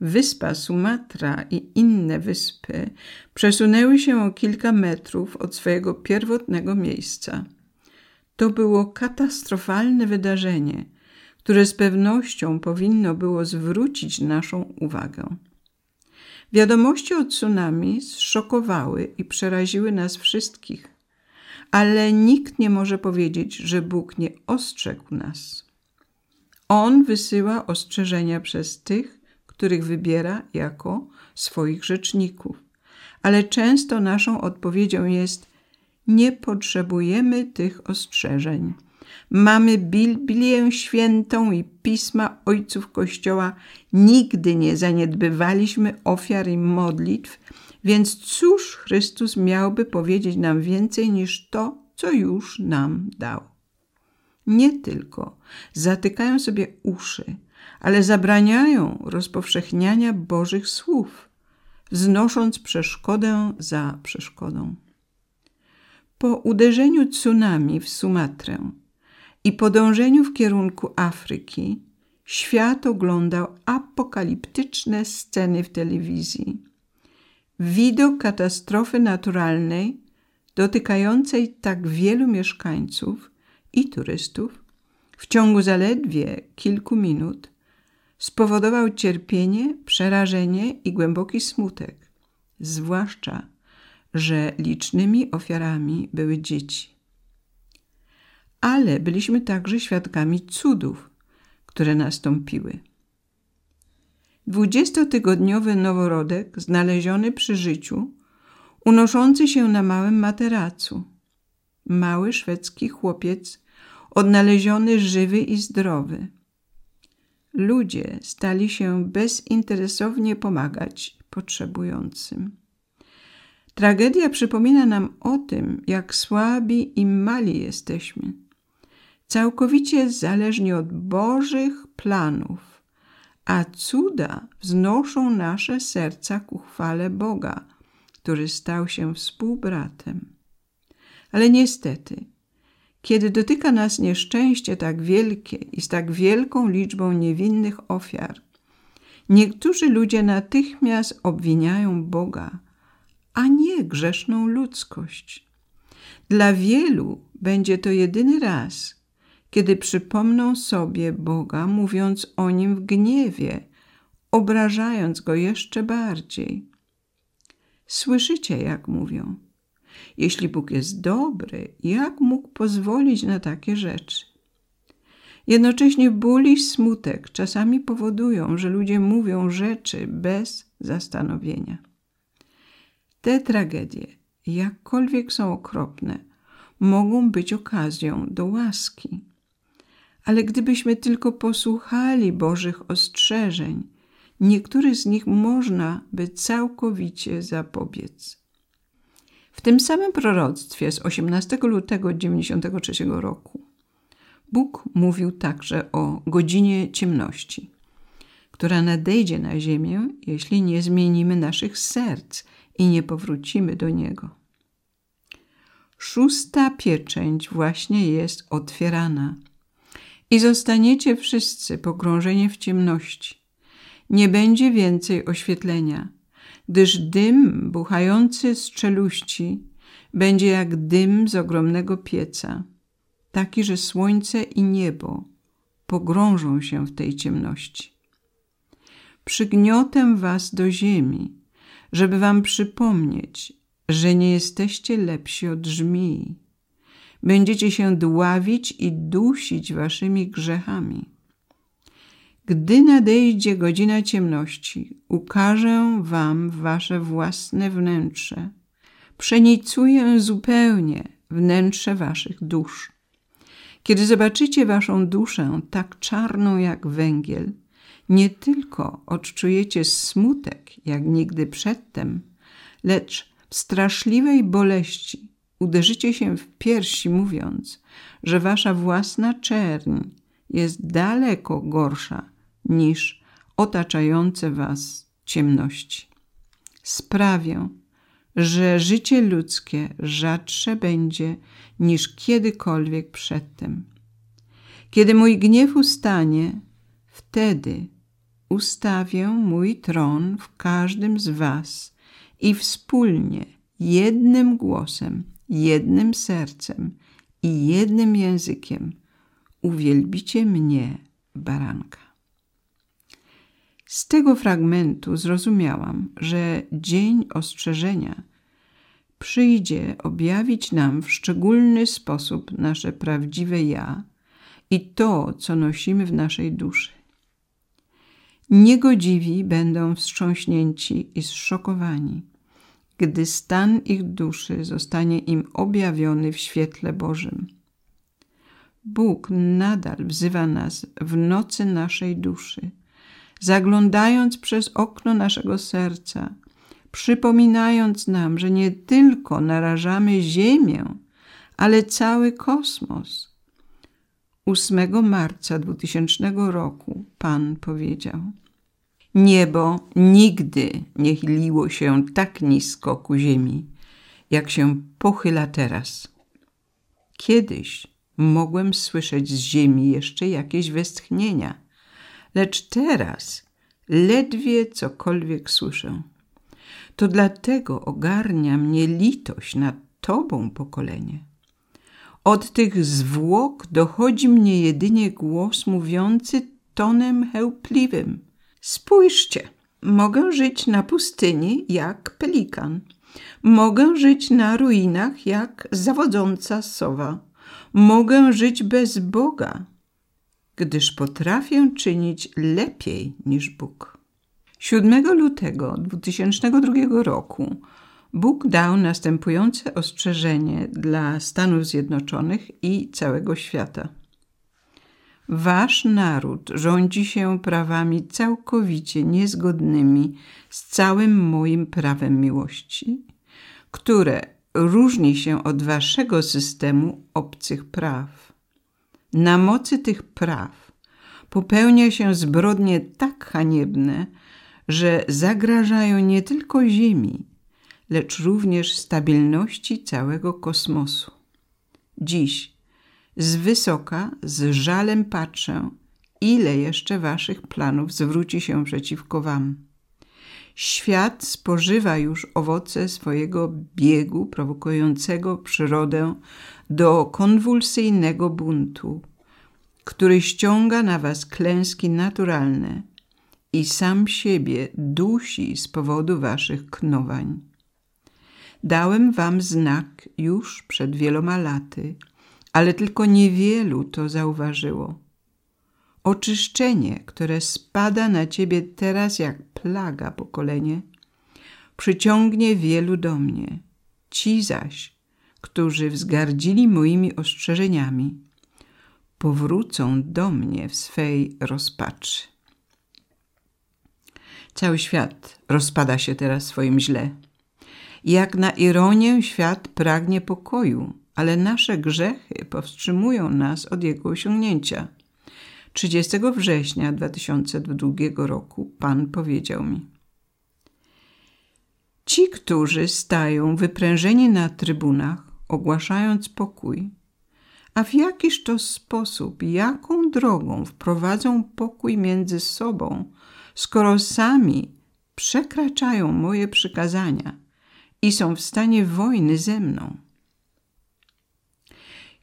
Wyspa Sumatra i inne wyspy przesunęły się o kilka metrów od swojego pierwotnego miejsca. To było katastrofalne wydarzenie, które z pewnością powinno było zwrócić naszą uwagę. Wiadomości o tsunami zszokowały i przeraziły nas wszystkich, ale nikt nie może powiedzieć, że Bóg nie ostrzegł nas. On wysyła ostrzeżenia przez tych, których wybiera jako swoich rzeczników, ale często naszą odpowiedzią jest: Nie potrzebujemy tych ostrzeżeń. Mamy Biblię Świętą i pisma ojców Kościoła. Nigdy nie zaniedbywaliśmy ofiar i modlitw, więc cóż Chrystus miałby powiedzieć nam więcej niż to, co już nam dał? Nie tylko zatykają sobie uszy, ale zabraniają rozpowszechniania Bożych słów, wznosząc przeszkodę za przeszkodą. Po uderzeniu tsunami w Sumatrę i podążeniu w kierunku Afryki, świat oglądał apokaliptyczne sceny w telewizji. Widok katastrofy naturalnej dotykającej tak wielu mieszkańców i turystów w ciągu zaledwie kilku minut spowodował cierpienie, przerażenie i głęboki smutek, zwłaszcza, że licznymi ofiarami były dzieci ale byliśmy także świadkami cudów, które nastąpiły. Dwudziestotygodniowy noworodek znaleziony przy życiu, unoszący się na małym materacu. Mały szwedzki chłopiec odnaleziony żywy i zdrowy. Ludzie stali się bezinteresownie pomagać potrzebującym. Tragedia przypomina nam o tym, jak słabi i mali jesteśmy całkowicie zależni od Bożych planów, a cuda wznoszą nasze serca ku chwale Boga, który stał się współbratem. Ale niestety, kiedy dotyka nas nieszczęście tak wielkie i z tak wielką liczbą niewinnych ofiar, niektórzy ludzie natychmiast obwiniają Boga, a nie grzeszną ludzkość. Dla wielu będzie to jedyny raz, kiedy przypomną sobie Boga, mówiąc o nim w gniewie, obrażając go jeszcze bardziej. Słyszycie, jak mówią. Jeśli Bóg jest dobry, jak mógł pozwolić na takie rzeczy? Jednocześnie ból i smutek czasami powodują, że ludzie mówią rzeczy bez zastanowienia. Te tragedie, jakkolwiek są okropne, mogą być okazją do łaski ale gdybyśmy tylko posłuchali Bożych ostrzeżeń, niektórych z nich można by całkowicie zapobiec. W tym samym proroctwie z 18 lutego 1993 roku Bóg mówił także o godzinie ciemności, która nadejdzie na ziemię, jeśli nie zmienimy naszych serc i nie powrócimy do Niego. Szósta pieczęć właśnie jest otwierana – i zostaniecie wszyscy pogrążeni w ciemności. Nie będzie więcej oświetlenia, gdyż dym buchający z czeluści będzie jak dym z ogromnego pieca, taki, że słońce i niebo pogrążą się w tej ciemności. Przygniotę was do ziemi, żeby wam przypomnieć, że nie jesteście lepsi od żmii będziecie się dławić i dusić waszymi grzechami. Gdy nadejdzie godzina ciemności, ukażę wam wasze własne wnętrze. Przenicuję zupełnie wnętrze waszych dusz. Kiedy zobaczycie waszą duszę tak czarną jak węgiel, nie tylko odczujecie smutek jak nigdy przedtem, lecz w straszliwej boleści uderzycie się w piersi, mówiąc, że wasza własna czerń jest daleko gorsza niż otaczające was ciemności. Sprawię, że życie ludzkie rzadsze będzie niż kiedykolwiek przedtem. Kiedy mój gniew ustanie, wtedy ustawię mój tron w każdym z was i wspólnie, jednym głosem, jednym sercem i jednym językiem uwielbicie mnie, baranka. Z tego fragmentu zrozumiałam, że dzień ostrzeżenia przyjdzie objawić nam w szczególny sposób nasze prawdziwe ja i to, co nosimy w naszej duszy. Niegodziwi będą wstrząśnięci i zszokowani, gdy stan ich duszy zostanie im objawiony w świetle Bożym. Bóg nadal wzywa nas w nocy naszej duszy, zaglądając przez okno naszego serca, przypominając nam, że nie tylko narażamy Ziemię, ale cały kosmos. 8 marca 2000 roku Pan powiedział: Niebo nigdy nie chyliło się tak nisko ku ziemi, jak się pochyla teraz. Kiedyś mogłem słyszeć z ziemi jeszcze jakieś westchnienia, lecz teraz ledwie cokolwiek słyszę. To dlatego ogarnia mnie litość nad Tobą, pokolenie. Od tych zwłok dochodzi mnie jedynie głos mówiący tonem chełpliwym. Spójrzcie, mogę żyć na pustyni jak pelikan. Mogę żyć na ruinach jak zawodząca sowa. Mogę żyć bez Boga, gdyż potrafię czynić lepiej niż Bóg. 7 lutego 2002 roku Bóg dał następujące ostrzeżenie dla Stanów Zjednoczonych i całego świata. Wasz naród rządzi się prawami całkowicie niezgodnymi z całym moim prawem miłości, które różni się od waszego systemu obcych praw. Na mocy tych praw popełnia się zbrodnie tak haniebne, że zagrażają nie tylko Ziemi, lecz również stabilności całego kosmosu. Dziś z wysoka z żalem patrzę, ile jeszcze waszych planów zwróci się przeciwko wam. Świat spożywa już owoce swojego biegu prowokującego przyrodę do konwulsyjnego buntu, który ściąga na was klęski naturalne i sam siebie dusi z powodu waszych knowań. Dałem wam znak już przed wieloma laty, ale tylko niewielu to zauważyło. Oczyszczenie, które spada na ciebie teraz jak plaga pokolenie, przyciągnie wielu do mnie. Ci zaś, którzy wzgardzili moimi ostrzeżeniami, powrócą do mnie w swej rozpaczy. Cały świat rozpada się teraz swoim źle. Jak na ironię świat pragnie pokoju, ale nasze grzechy powstrzymują nas od jego osiągnięcia. 30 września 2002 roku Pan powiedział mi: Ci, którzy stają wyprężeni na trybunach, ogłaszając pokój, a w jakiż to sposób, jaką drogą wprowadzą pokój między sobą, skoro sami przekraczają moje przykazania i są w stanie wojny ze mną?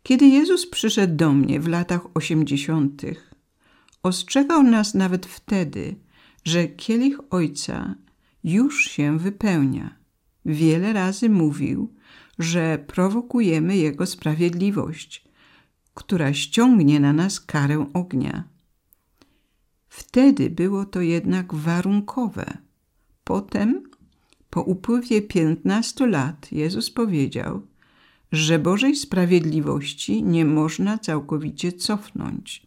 Kiedy Jezus przyszedł do mnie w latach osiemdziesiątych, ostrzegał nas nawet wtedy, że kielich Ojca już się wypełnia. Wiele razy mówił, że prowokujemy Jego sprawiedliwość, która ściągnie na nas karę ognia. Wtedy było to jednak warunkowe. Potem, po upływie piętnastu lat, Jezus powiedział – że Bożej sprawiedliwości nie można całkowicie cofnąć,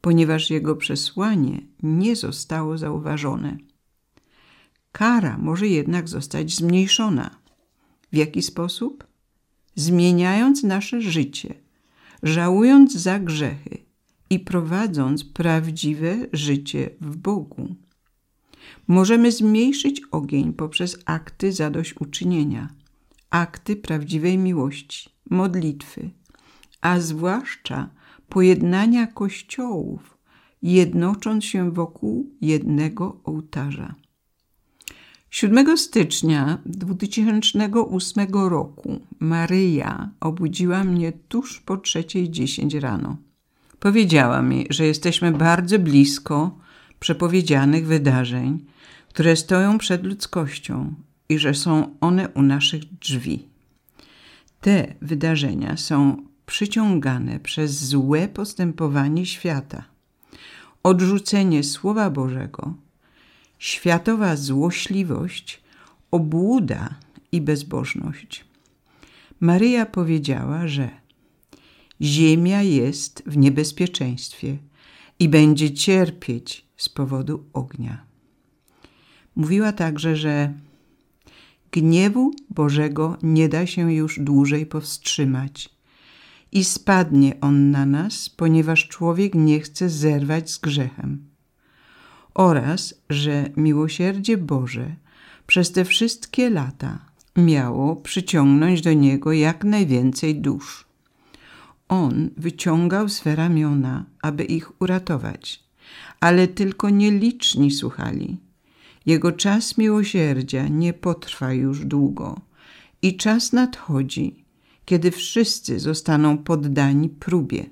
ponieważ jego przesłanie nie zostało zauważone. Kara może jednak zostać zmniejszona. W jaki sposób? Zmieniając nasze życie, żałując za grzechy i prowadząc prawdziwe życie w Bogu. Możemy zmniejszyć ogień poprzez akty zadośćuczynienia akty prawdziwej miłości, modlitwy, a zwłaszcza pojednania kościołów jednocząc się wokół jednego ołtarza. 7 stycznia 2008 roku Maryja obudziła mnie tuż po 3.10 rano. Powiedziała mi, że jesteśmy bardzo blisko przepowiedzianych wydarzeń, które stoją przed ludzkością i że są one u naszych drzwi. Te wydarzenia są przyciągane przez złe postępowanie świata, odrzucenie Słowa Bożego, światowa złośliwość, obłuda i bezbożność. Maryja powiedziała, że Ziemia jest w niebezpieczeństwie i będzie cierpieć z powodu ognia. Mówiła także, że gniewu Bożego nie da się już dłużej powstrzymać i spadnie on na nas, ponieważ człowiek nie chce zerwać z grzechem. Oraz, że miłosierdzie Boże przez te wszystkie lata miało przyciągnąć do Niego jak najwięcej dusz. On wyciągał swe ramiona, aby ich uratować, ale tylko nieliczni słuchali. Jego czas miłosierdzia nie potrwa już długo i czas nadchodzi, kiedy wszyscy zostaną poddani próbie,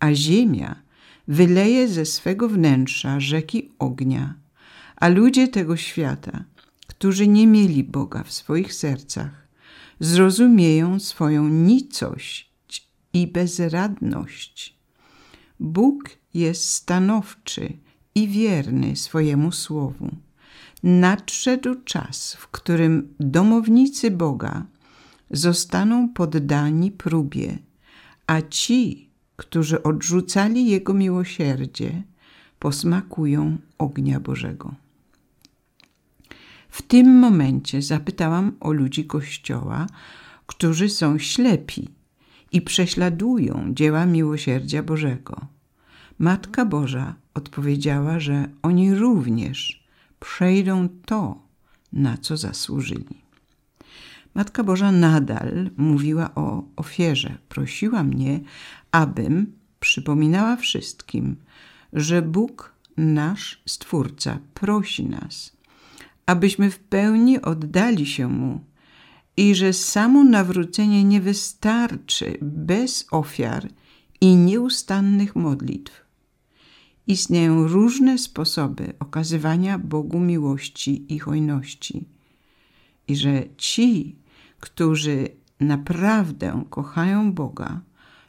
a ziemia wyleje ze swego wnętrza rzeki ognia, a ludzie tego świata, którzy nie mieli Boga w swoich sercach, zrozumieją swoją nicość i bezradność. Bóg jest stanowczy i wierny swojemu słowu. Nadszedł czas, w którym domownicy Boga zostaną poddani próbie, a ci, którzy odrzucali Jego miłosierdzie, posmakują ognia Bożego. W tym momencie zapytałam o ludzi Kościoła, którzy są ślepi i prześladują dzieła miłosierdzia Bożego. Matka Boża odpowiedziała, że oni również przejdą to, na co zasłużyli. Matka Boża nadal mówiła o ofierze. Prosiła mnie, abym przypominała wszystkim, że Bóg, nasz Stwórca, prosi nas, abyśmy w pełni oddali się Mu i że samo nawrócenie nie wystarczy bez ofiar i nieustannych modlitw. Istnieją różne sposoby okazywania Bogu miłości i hojności, i że ci, którzy naprawdę kochają Boga,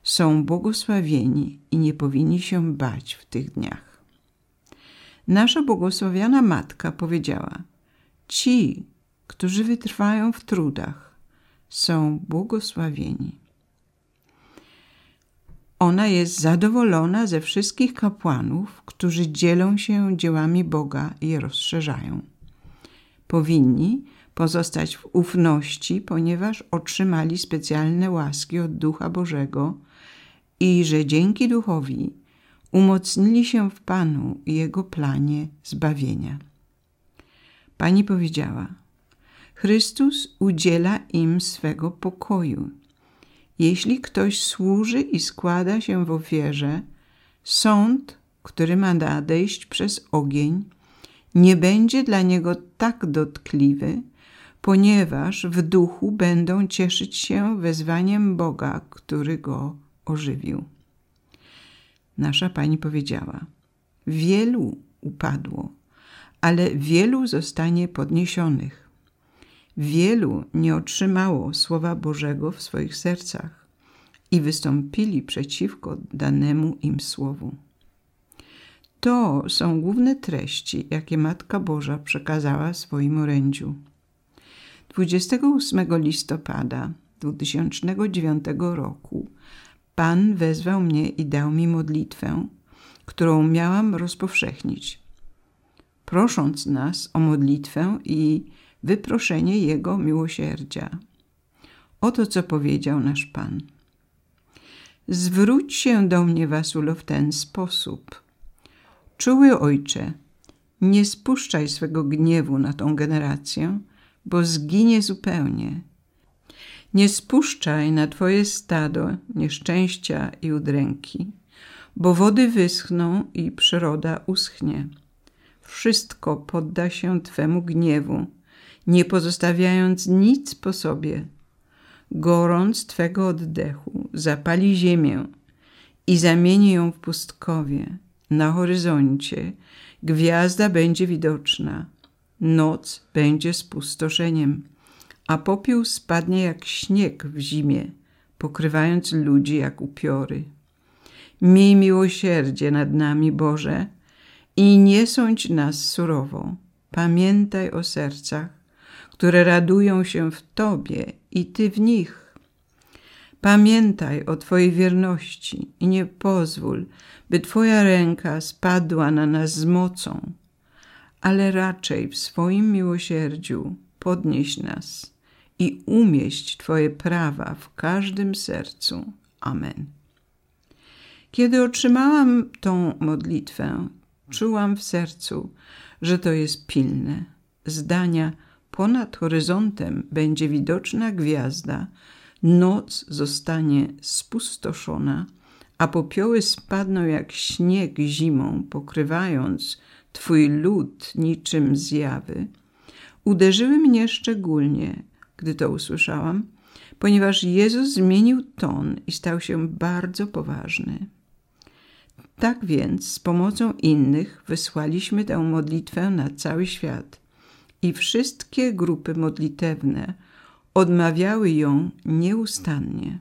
są błogosławieni i nie powinni się bać w tych dniach. Nasza błogosławiona Matka powiedziała: Ci, którzy wytrwają w trudach, są błogosławieni. Ona jest zadowolona ze wszystkich kapłanów, którzy dzielą się dziełami Boga i je rozszerzają. Powinni pozostać w ufności, ponieważ otrzymali specjalne łaski od Ducha Bożego i że dzięki Duchowi umocnili się w Panu i Jego planie zbawienia. Pani powiedziała – Chrystus udziela im swego pokoju. Jeśli ktoś służy i składa się w ofierze, sąd, który ma nadejść przez ogień, nie będzie dla niego tak dotkliwy, ponieważ w duchu będą cieszyć się wezwaniem Boga, który go ożywił. Nasza Pani powiedziała: Wielu upadło, ale wielu zostanie podniesionych. Wielu nie otrzymało Słowa Bożego w swoich sercach i wystąpili przeciwko danemu im Słowu. To są główne treści, jakie Matka Boża przekazała swoim orędziu. 28 listopada 2009 roku Pan wezwał mnie i dał mi modlitwę, którą miałam rozpowszechnić, prosząc nas o modlitwę i wyproszenie Jego miłosierdzia. Oto co powiedział nasz Pan. Zwróć się do mnie, Wasulo, w ten sposób. Czuły Ojcze, nie spuszczaj swego gniewu na tą generację, bo zginie zupełnie. Nie spuszczaj na Twoje stado nieszczęścia i udręki, bo wody wyschną i przyroda uschnie. Wszystko podda się Twemu gniewu, nie pozostawiając nic po sobie. Gorąc Twego oddechu zapali ziemię i zamieni ją w pustkowie. Na horyzoncie gwiazda będzie widoczna, noc będzie spustoszeniem, a popiół spadnie jak śnieg w zimie, pokrywając ludzi jak upiory. Miej miłosierdzie nad nami, Boże, i nie sądź nas surowo. Pamiętaj o sercach, które radują się w Tobie i Ty w nich. Pamiętaj o Twojej wierności i nie pozwól, by Twoja ręka spadła na nas z mocą, ale raczej w swoim miłosierdziu podnieś nas i umieść Twoje prawa w każdym sercu. Amen. Kiedy otrzymałam tą modlitwę, czułam w sercu, że to jest pilne. Zdania ponad horyzontem będzie widoczna gwiazda, noc zostanie spustoszona, a popioły spadną jak śnieg zimą, pokrywając Twój lud niczym zjawy. Uderzyły mnie szczególnie, gdy to usłyszałam, ponieważ Jezus zmienił ton i stał się bardzo poważny. Tak więc z pomocą innych wysłaliśmy tę modlitwę na cały świat i wszystkie grupy modlitewne odmawiały ją nieustannie.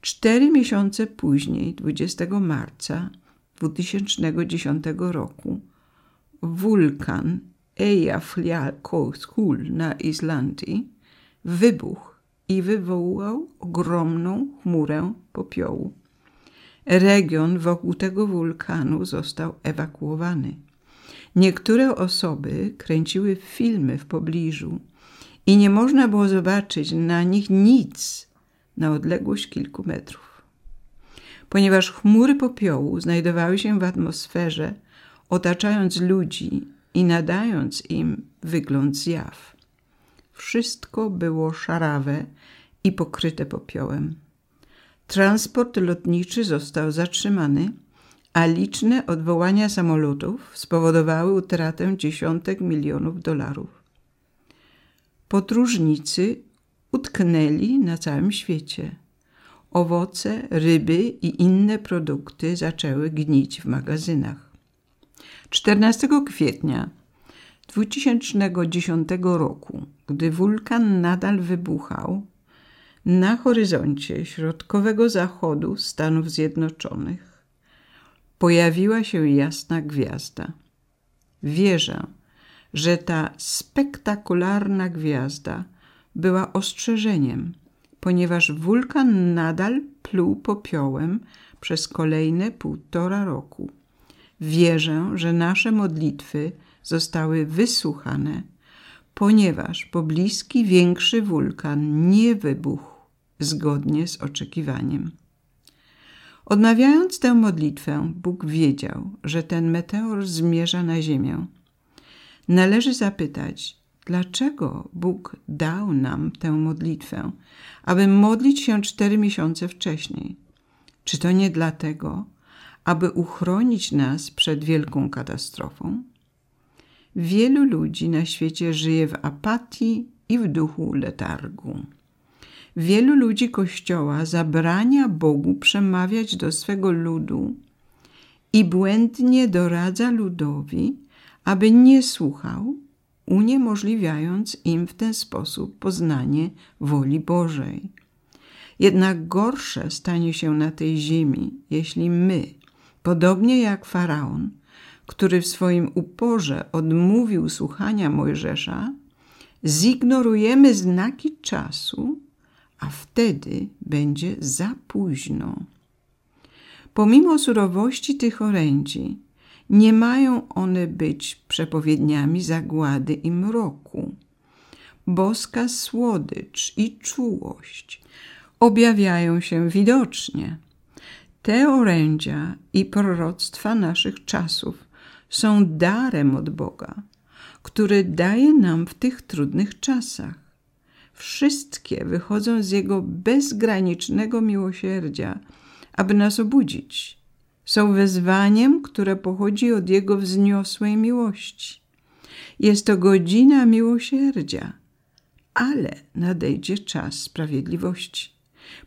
Cztery miesiące później, 20 marca 2010 roku, wulkan Eyjafjallajökull na Islandii wybuchł i wywołał ogromną chmurę popiołu. Region wokół tego wulkanu został ewakuowany. Niektóre osoby kręciły filmy w pobliżu i nie można było zobaczyć na nich nic na odległość kilku metrów. Ponieważ chmury popiołu znajdowały się w atmosferze, otaczając ludzi i nadając im wygląd zjaw. Wszystko było szarawe i pokryte popiołem. Transport lotniczy został zatrzymany, a liczne odwołania samolotów spowodowały utratę dziesiątek milionów dolarów. Podróżnicy utknęli na całym świecie. Owoce, ryby i inne produkty zaczęły gnić w magazynach. 14 kwietnia 2010 roku, gdy wulkan nadal wybuchał, na horyzoncie środkowego zachodu Stanów Zjednoczonych pojawiła się jasna gwiazda. Wierzę, że ta spektakularna gwiazda była ostrzeżeniem, ponieważ wulkan nadal pluł popiołem przez kolejne półtora roku. Wierzę, że nasze modlitwy zostały wysłuchane, ponieważ pobliski większy wulkan nie wybuchł zgodnie z oczekiwaniem. Odmawiając tę modlitwę, Bóg wiedział, że ten meteor zmierza na Ziemię. Należy zapytać, dlaczego Bóg dał nam tę modlitwę, aby modlić się cztery miesiące wcześniej. Czy to nie dlatego, aby uchronić nas przed wielką katastrofą? Wielu ludzi na świecie żyje w apatii i w duchu letargu. Wielu ludzi Kościoła zabrania Bogu przemawiać do swego ludu i błędnie doradza ludowi, aby nie słuchał, uniemożliwiając im w ten sposób poznanie woli Bożej. Jednak gorsze stanie się na tej ziemi, jeśli my, podobnie jak faraon, który w swoim uporze odmówił słuchania Mojżesza, zignorujemy znaki czasu, a wtedy będzie za późno. Pomimo surowości tych orędzi, nie mają one być przepowiedniami zagłady i mroku. Boska słodycz i czułość objawiają się widocznie. Te orędzia i proroctwa naszych czasów są darem od Boga, który daje nam w tych trudnych czasach. Wszystkie wychodzą z Jego bezgranicznego miłosierdzia, aby nas obudzić. są wezwaniem, które pochodzi od Jego wzniosłej miłości. Jest to godzina miłosierdzia, ale nadejdzie czas sprawiedliwości,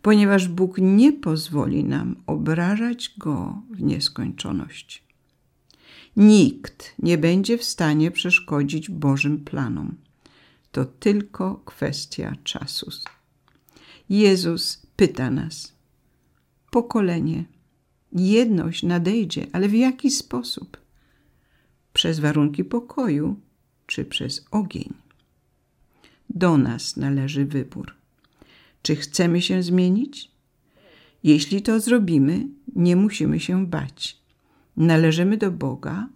ponieważ Bóg nie pozwoli nam obrażać Go w nieskończoność. Nikt nie będzie w stanie przeszkodzić Bożym planom. To tylko kwestia czasu. Jezus pyta nas: Pokolenie, jedność nadejdzie, ale w jaki sposób? Przez warunki pokoju czy przez ogień? Do nas należy wybór. Czy chcemy się zmienić? Jeśli to zrobimy, nie musimy się bać. Należymy do Boga,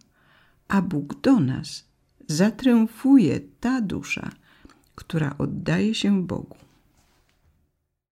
a Bóg do nas. Zatriumfuje ta dusza, która oddaje się Bogu.